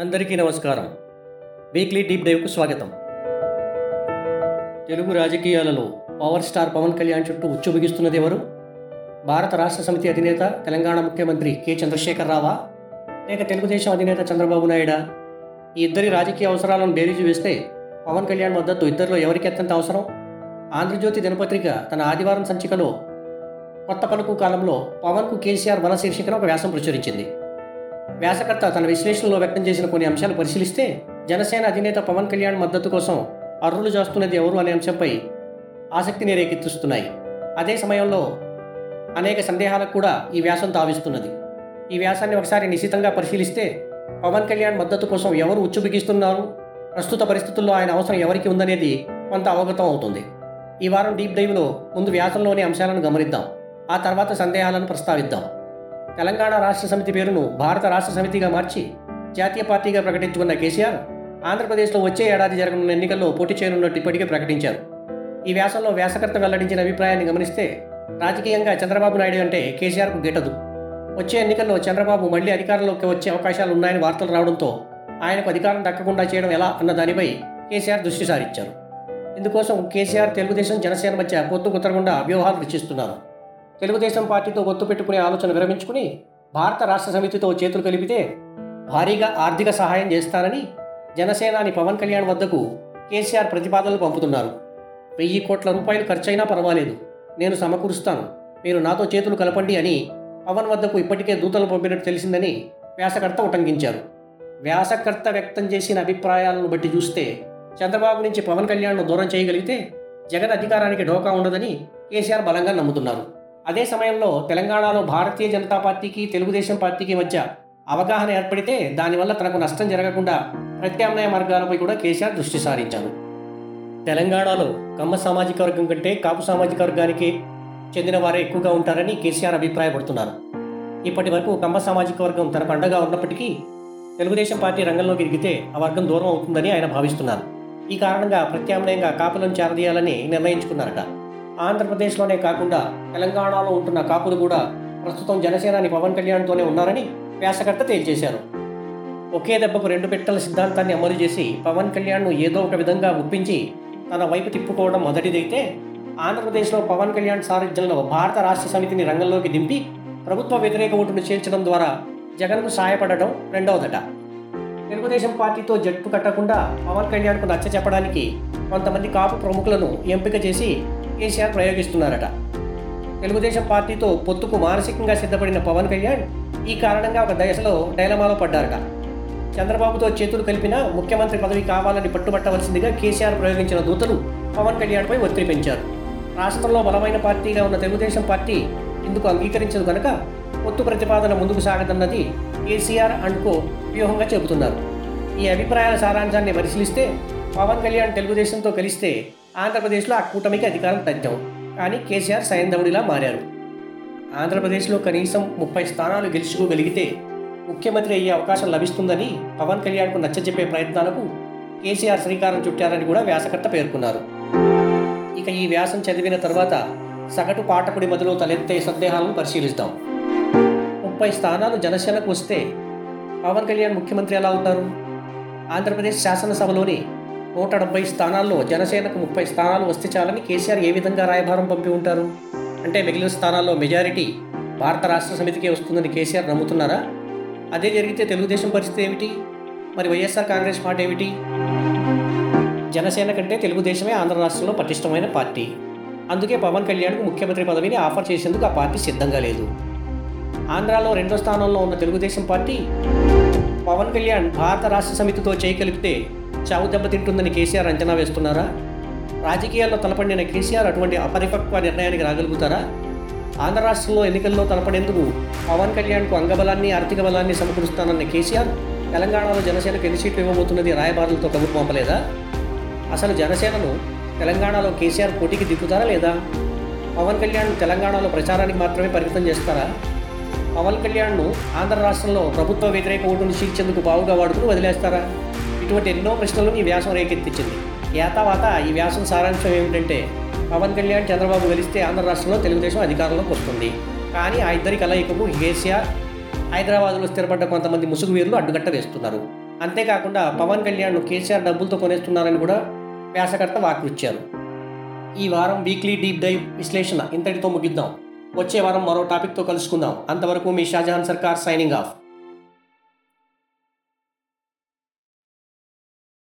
అందరికీ నమస్కారం. Weekly deep డైవ్కు స్వాగతం. తెలుగు రాజకీయాలలో పవర్ స్టార్ పవన్ కళ్యాణ్ చుట్టూ ఉచ్చు బిగిస్తున్నది ఎవరు? భారత రాష్ట్ర సమితి అధినేత తెలంగాణ ముఖ్యమంత్రి కె. చంద్రశేఖర్ రావా లేక తెలుగుదేశం అధినేత చంద్రబాబు నాయుడా? ఈ ఇద్దరి రాజకీయ అవసరాలను బేరీజు వేస్తే పవన్ కళ్యాణ్ మద్దతు ఇద్దరిలో ఎవరికి అత్యంత అవసరం? ఆంధ్రజ్యోతి దినపత్రిక తన ఆదివారం సంచికలో కొత్త పలుకు కాలంలో పవన్కు కేసీఆర్ బల శీర్షికన ఒక వ్యాసం ప్రచురించింది. వ్యాసకర్త తన విశ్లేషణలో వ్యక్తం చేసిన కొన్ని అంశాలు పరిశీలిస్తే జనసేన అధినేత పవన్ కళ్యాణ్ మద్దతు కోసం అర్రులు చేస్తున్నది ఎవరు అనే అంశంపై ఆసక్తిని రేకెత్తిస్తున్నాయి అదే సమయంలో అనేక సందేహాలకు కూడా ఈ వ్యాసం తావిస్తున్నది. ఈ వ్యాసాన్ని ఒకసారి నిశితంగా పరిశీలిస్తే పవన్ కళ్యాణ్ మద్దతు కోసం ఎవరు ఉచ్చు బిగిస్తున్నారు ప్రస్తుత పరిస్థితుల్లో ఆయన అవసరం ఎవరికి ఉందనేది కొంత అవగతం అవుతుంది. ఈ వారం డీప్ డైవ్లో ముందు వ్యాసంలోని అంశాలను గమనిద్దాం. ఆ తర్వాత సందేహాలను ప్రస్తావిద్దాం. తెలంగాణ రాష్ట్ర సమితి పేరును భారత రాష్ట్ర సమితిగా మార్చి జాతీయ పార్టీగా ప్రకటించుకున్న కేసీఆర్ ఆంధ్రప్రదేశ్లో వచ్చే ఏడాది జరగనున్న ఎన్నికల్లో పోటీ చేయనున్నట్టు ఇప్పటికే ప్రకటించారు. ఈ వ్యాసంలో వ్యాసకర్త వెల్లడించిన అభిప్రాయాన్ని గమనిస్తే రాజకీయంగా చంద్రబాబు నాయుడు అంటే కేసీఆర్కు గిట్టదు వచ్చే ఎన్నికల్లో చంద్రబాబు మళ్ళీ అధికారంలోకి వచ్చే అవకాశాలు ఉన్నాయని వార్తలు రావడంతో ఆయనకు అధికారం దక్కకుండా చేయడం ఎలా అన్న దానిపై కేసీఆర్ దృష్టి సారించారు. ఇందుకోసం కేసీఆర్ తెలుగుదేశం జనసేన మధ్య పొత్తు కుదరకుండా వ్యూహాలు రచిస్తున్నారు. తెలుగుదేశం పార్టీతో ఒత్తు పెట్టుకునే ఆలోచన విరమించుకుని భారత రాష్ట్ర సమితితో చేతులు కలిపితే భారీగా ఆర్థిక సహాయం చేస్తానని జనసేనాని పవన్ కళ్యాణ్ వద్దకు కేసీఆర్ ప్రతిపాదనలు పంపుతున్నారు. వెయ్యి కోట్ల రూపాయలు ఖర్చయినా పర్వాలేదు. నేను సమకూరుస్తాను. మీరు నాతో చేతులు కలపండి అని పవన్ వద్దకు ఇప్పటికే దూతలు పంపినట్టు తెలిసిందని వ్యాసకర్త ఉటంకించారు. వ్యాసకర్త వ్యక్తం చేసిన అభిప్రాయాలను బట్టి చూస్తే చంద్రబాబు నుంచి పవన్ కళ్యాణ్ను దూరం చేయగలిగితే జగన్ అధికారానికి ఢోకా ఉండదని కేసీఆర్ బలంగా నమ్ముతున్నారు. అదే సమయంలో తెలంగాణలో భారతీయ జనతా పార్టీకి తెలుగుదేశం పార్టీకి మధ్య అవగాహన ఏర్పడితే దానివల్ల తనకు నష్టం జరగకుండా ప్రత్యామ్నాయ మార్గాలపై కూడా కేసీఆర్ దృష్టి సారించారు. తెలంగాణలో కమ్మ సామాజిక వర్గం కంటే కాపు సామాజిక వర్గానికి చెందిన వారే ఎక్కువగా ఉంటారని కేసీఆర్ అభిప్రాయపడుతున్నారు. ఇప్పటి వరకు కమ్మ సామాజిక వర్గం తన పండగ ఉన్నప్పటికీ తెలుగుదేశం పార్టీ రంగంలోకి ఎదిగితే ఆ వర్గం దూరం అవుతుందని ఆయన భావిస్తున్నారు. ఈ కారణంగా ప్రత్యామ్నాయంగా కాపులను చేరదీయాలని నిర్ణయించుకున్నారట. ఆంధ్రప్రదేశ్లోనే కాకుండా తెలంగాణలో ఉంటున్న కాపులు కూడా ప్రస్తుతం జనసేనాని పవన్ కళ్యాణ్తోనే ఉన్నారని వ్యాసకర్త తేల్చేశారు. ఒకే దెబ్బకు రెండు పెట్టల సిద్ధాంతాన్ని అమలు చేసి పవన్ కళ్యాణ్ను ఏదో ఒక విధంగా ఒప్పించి తన వైపు తిప్పుకోవడం మొదటిదైతే ఆంధ్రప్రదేశ్లో పవన్ కళ్యాణ్ సారథ్యంలో భారత రాష్ట్ర సమితిని రంగంలోకి దింపి ప్రభుత్వ వ్యతిరేక ఓటును చేర్చడం ద్వారా జగన్కు సాయపడటం రెండవదట. తెలుగుదేశం పార్టీతో జట్టు కట్టకుండా పవన్ కళ్యాణ్కు నచ్చ చెప్పడానికి కొంతమంది కాపు ప్రముఖులను ఎంపిక చేసి కేసీఆర్ ప్రయోగిస్తున్నారట. తెలుగుదేశం పార్టీతో పొత్తుకు మానసికంగా సిద్ధపడిన పవన్ కళ్యాణ్ ఈ కారణంగా ఒక దశలో డైలమాలో పడ్డారట. చంద్రబాబుతో చేతులు కలిపిన ముఖ్యమంత్రి పదవి కావాలని పట్టుబట్టవలసిందిగా కేసీఆర్ ప్రయోగించిన దూతలు పవన్ కళ్యాణ్పై ఒత్తిడి పెంచారు. రాష్ట్రంలో బలమైన పార్టీగా ఉన్న తెలుగుదేశం పార్టీ ఇందుకు అంగీకరించదు కనుక పొత్తు ప్రతిపాదన ముందుకు సాగదన్నది కేసీఆర్ అండ్ కో వ్యూహంగా చెబుతున్నారు. ఈ అభిప్రాయాల సారాంశాన్ని పరిశీలిస్తే పవన్ కళ్యాణ్ తెలుగుదేశంతో కలిస్తే ఆంధ్రప్రదేశ్లో ఆ కూటమికి అధికారం తగ్గాం. కానీ కేసీఆర్ సైంధవుడిలా మారారు. ఆంధ్రప్రదేశ్లో కనీసం ముప్పై స్థానాలు గెలుచుకోగలిగితే ముఖ్యమంత్రి అయ్యే అవకాశం లభిస్తుందని పవన్ కళ్యాణ్కు నచ్చజెప్పే ప్రయత్నాలకు కేసీఆర్ శ్రీకారం చుట్టారని కూడా వ్యాసకర్త పేర్కొన్నారు. ఇక ఈ వ్యాసం చదివిన తర్వాత సగటు పాఠకుడి మధ్యలో తలెత్తే సందేహాలను పరిశీలిస్తాం ముప్పై స్థానాలు జనసేనకు వస్తే పవన్ కళ్యాణ్ ముఖ్యమంత్రి ఎలా అవుతారు ఆంధ్రప్రదేశ్ శాసనసభలోని నూట డెబ్బై స్థానాల్లో జనసేనకు ముప్పై స్థానాలు వస్తే చాలని కేసీఆర్ ఏ విధంగా రాయభారం పంపి ఉంటారు? అంటే మిగిలిన స్థానాల్లో మెజారిటీ భారత రాష్ట్ర సమితికే వస్తుందని కేసీఆర్ నమ్ముతున్నారా? అదే జరిగితే తెలుగుదేశం పరిస్థితి ఏమిటి? మరి వైఎస్ఆర్ కాంగ్రెస్ పార్టీ ఏమిటి? జనసేన కంటే తెలుగుదేశమే ఆంధ్ర రాష్ట్రంలో పటిష్టమైన పార్టీ. అందుకే పవన్ కళ్యాణ్కు ముఖ్యమంత్రి పదవిని ఆఫర్ చేసేందుకు ఆ పార్టీ సిద్ధంగా లేదు. ఆంధ్రాలో రెండో స్థానంలో ఉన్న తెలుగుదేశం పార్టీ పవన్ కళ్యాణ్ భారత రాష్ట్ర సమితితో చేయగలిగితే చావు దెబ్బతింటుందని కేసీఆర్ అంచనా వేస్తున్నారా? రాజకీయాల్లో తలపడిన కేసీఆర్ అటువంటి అపరిపక్వ నిర్ణయానికి రాగలుగుతారా? ఆంధ్ర రాష్ట్రంలో ఎన్నికల్లో తలపడేందుకు పవన్ కళ్యాణ్కు అంగబలాన్ని ఆర్థిక బలాన్ని సమకూరుస్తానన్న కేసీఆర్ తెలంగాణలో జనసేనకు ఎన్ని సీట్లు ఇవ్వబోతున్నది రాయబారులతో కబురు పంపలేదా? అసలు జనసేనను తెలంగాణలో కేసీఆర్ పోటీకి దిక్కుతారా లేదా? పవన్ కళ్యాణ్ తెలంగాణలో ప్రచారానికి మాత్రమే పరిమితం చేస్తారా? పవన్ కళ్యాణ్ను ఆంధ్ర రాష్ట్రంలో ప్రభుత్వ వ్యతిరేక ఓటును చీల్చేందుకు బావుగా వాడుకుని వదిలేస్తారా? ఇటువంటి ఎన్నో ప్రశ్నలను ఈ వ్యాసం రేకెత్తించింది ఏతావాత ఈ వ్యాసం సారాంశం ఏమిటంటే పవన్ కళ్యాణ్ చంద్రబాబు గెలిస్తే ఆంధ్ర రాష్ట్రంలో తెలుగుదేశం అధికారంలోకి వస్తుంది కానీ ఆ ఇద్దరి కలయికకు కేసీఆర్ హైదరాబాద్లో స్థిరపడ్డ కొంతమంది ముసుగు వీరులు అడ్డుకట్ట వేస్తున్నారు. అంతేకాకుండా పవన్ కళ్యాణ్ను కేసీఆర్ డబ్బులతో కొనేస్తున్నారని కూడా వ్యాసకర్త వాక్యుచ్చారు ఈ వారం వీక్లీ డీప్ డైవ్ విశ్లేషణ ఇంతటితో ముగిద్దాం. వచ్చే వారం మరో టాపిక్తో కలుసుకుందాం. అంతవరకు మీ షాజహాన్ సర్కార్ సైనింగ్ ఆఫ్.